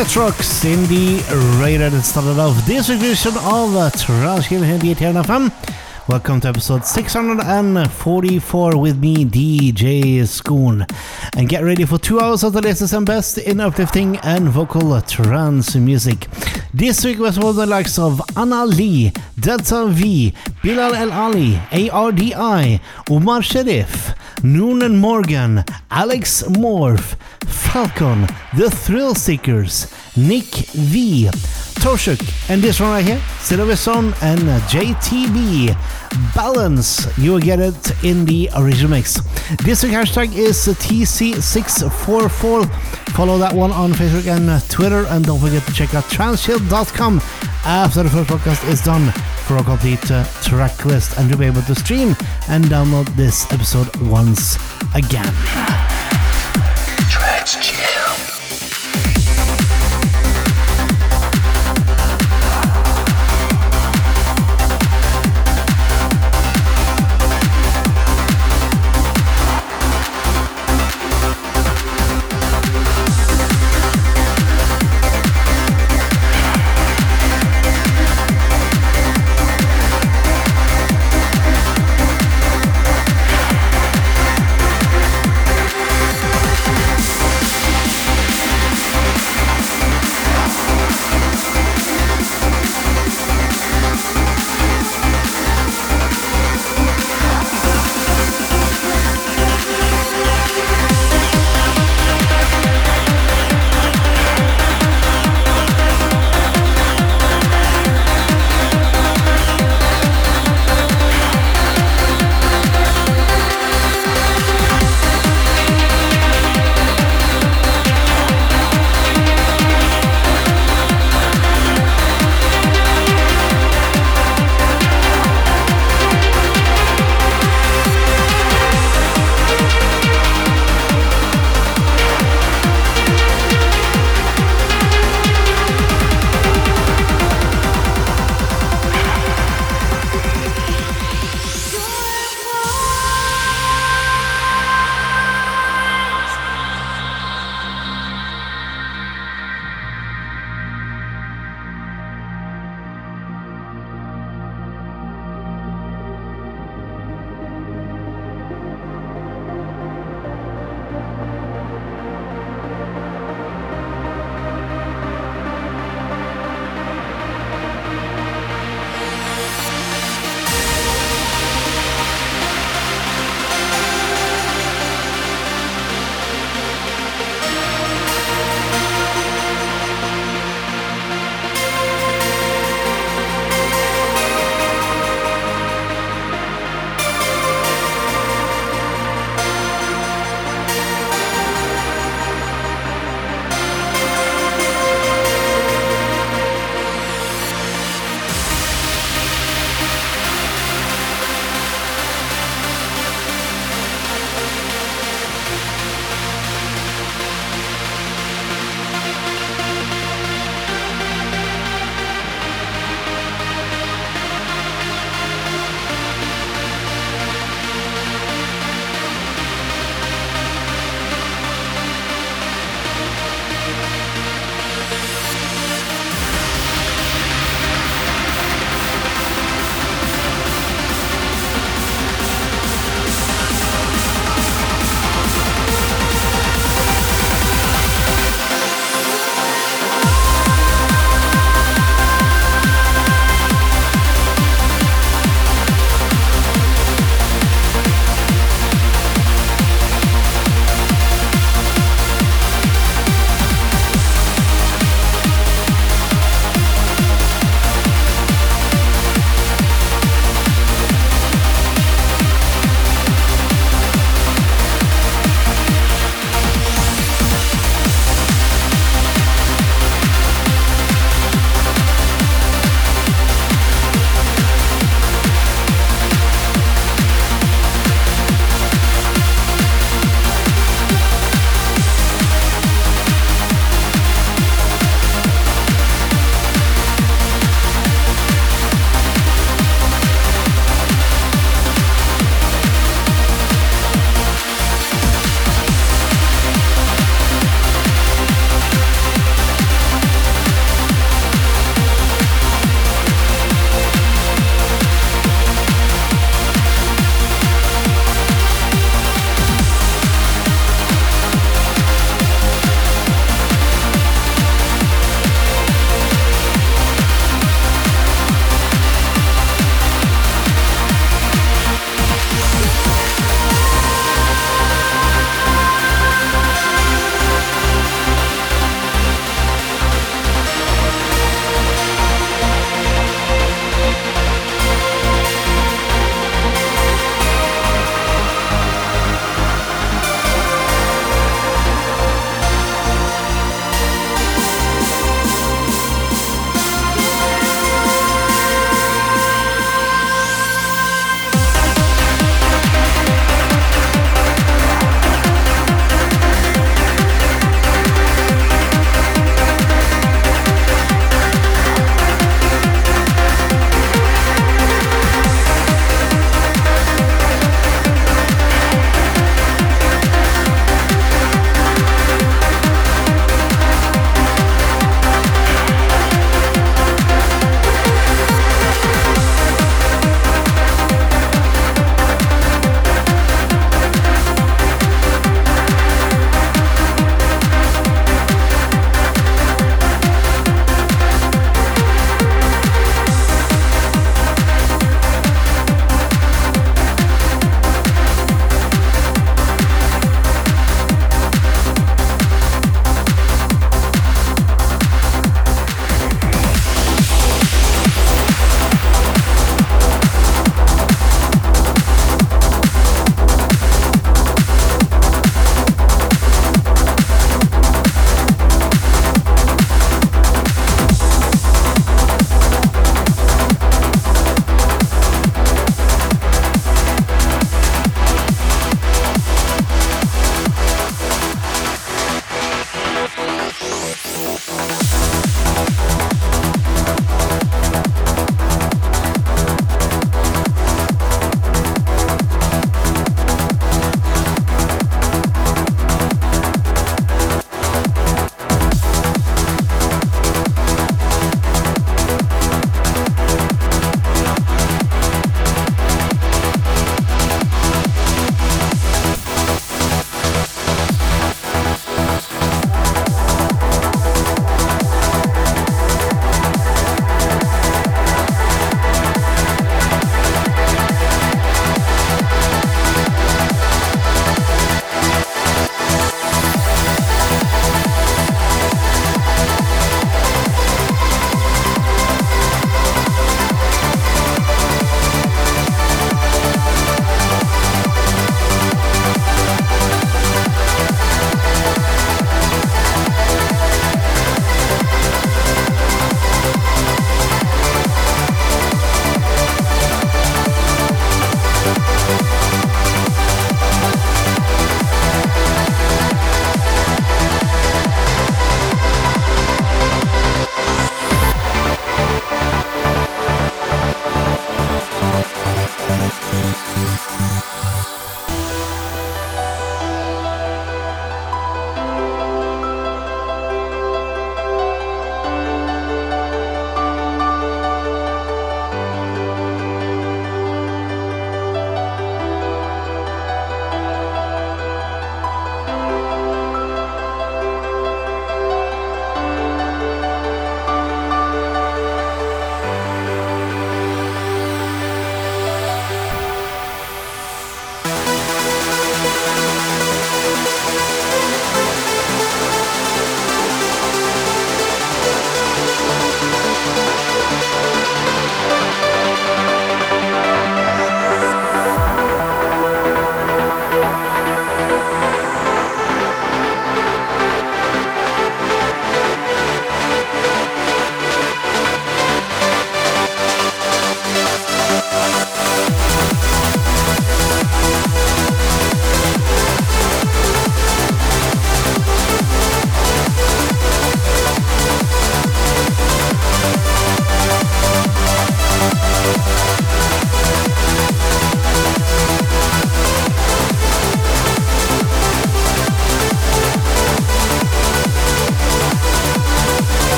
Iker Metrox in the radar that started off this edition of Trash here in the FM. Welcome to episode 644 with me, DJ Schoon. And get ready for two hours of the latest and best in uplifting and vocal trance music. This week was of the likes of Anna Lee, Delta V, Bilal El Aly, ARDI, Umar Sharif, Noonan Morgan, Alex Morph, Falcon, The Thrill Seekers, Nick V, Toshuk, and this one right here, Silverson and JTB. Balance, you will get it in the original mix. This week hashtag is TC644. Follow that one on Facebook and Twitter, and don't forget to check out transhill.com after the first podcast is done for a complete uh, track list, and you'll be able to stream and download this episode once again. That's jail.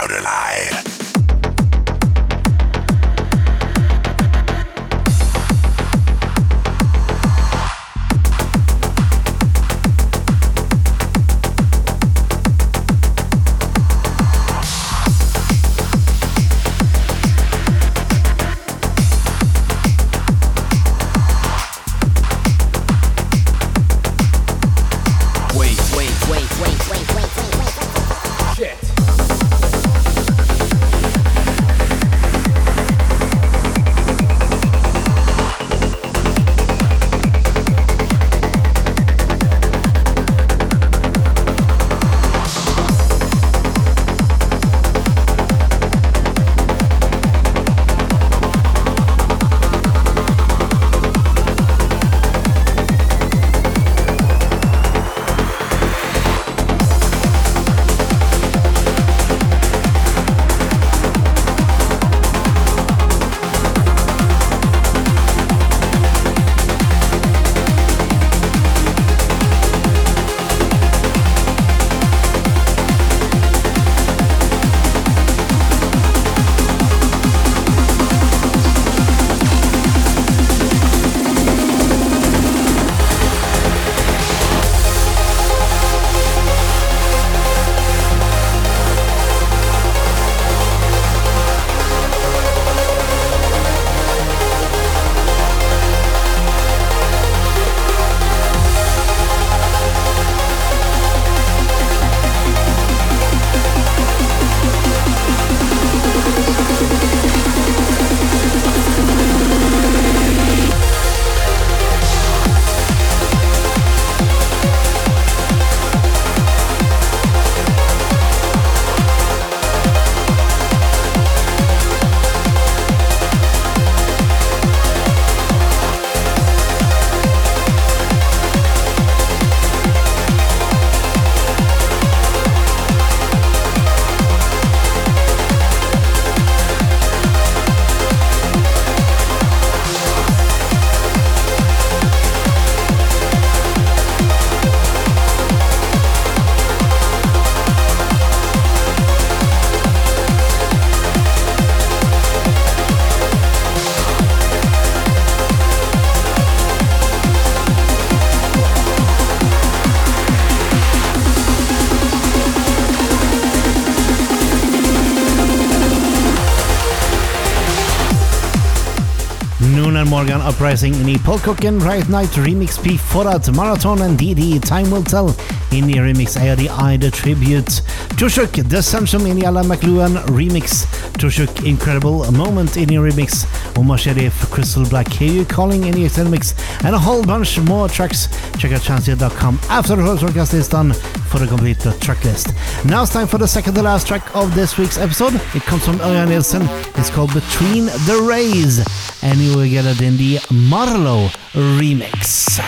out I. Uprising in Polkokken Right Night Remix P Forad Marathon and DD Time Will Tell. In the Remix ARD Ida Tribute. Tushuk Descension in i Alan McLuhan Remix. Tushuk Incredible Moment in i Remix. Omar Sherif Crystal Black Hear You Calling in i Remix. And a whole bunch more tracks. Check out chancia.com after the podcast is done for the complete track list. Now it's time for the second to last track of this week's episode. It comes from Örjan Nilsen it's called Between the Rays and you will get it in the Marlowe remix.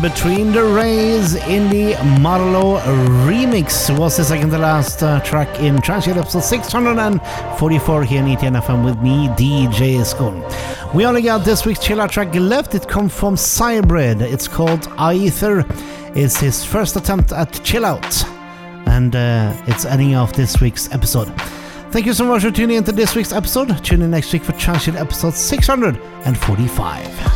Between the Rays in the Marlow remix was the second to last uh, track in Transient episode 644 here in ETN with me, DJ Skull. We only got this week's chill out track left. It comes from Cybrid. It's called Aether. It's his first attempt at chill out, and uh, it's ending off this week's episode. Thank you so much for tuning into this week's episode. Tune in next week for Transient episode 645.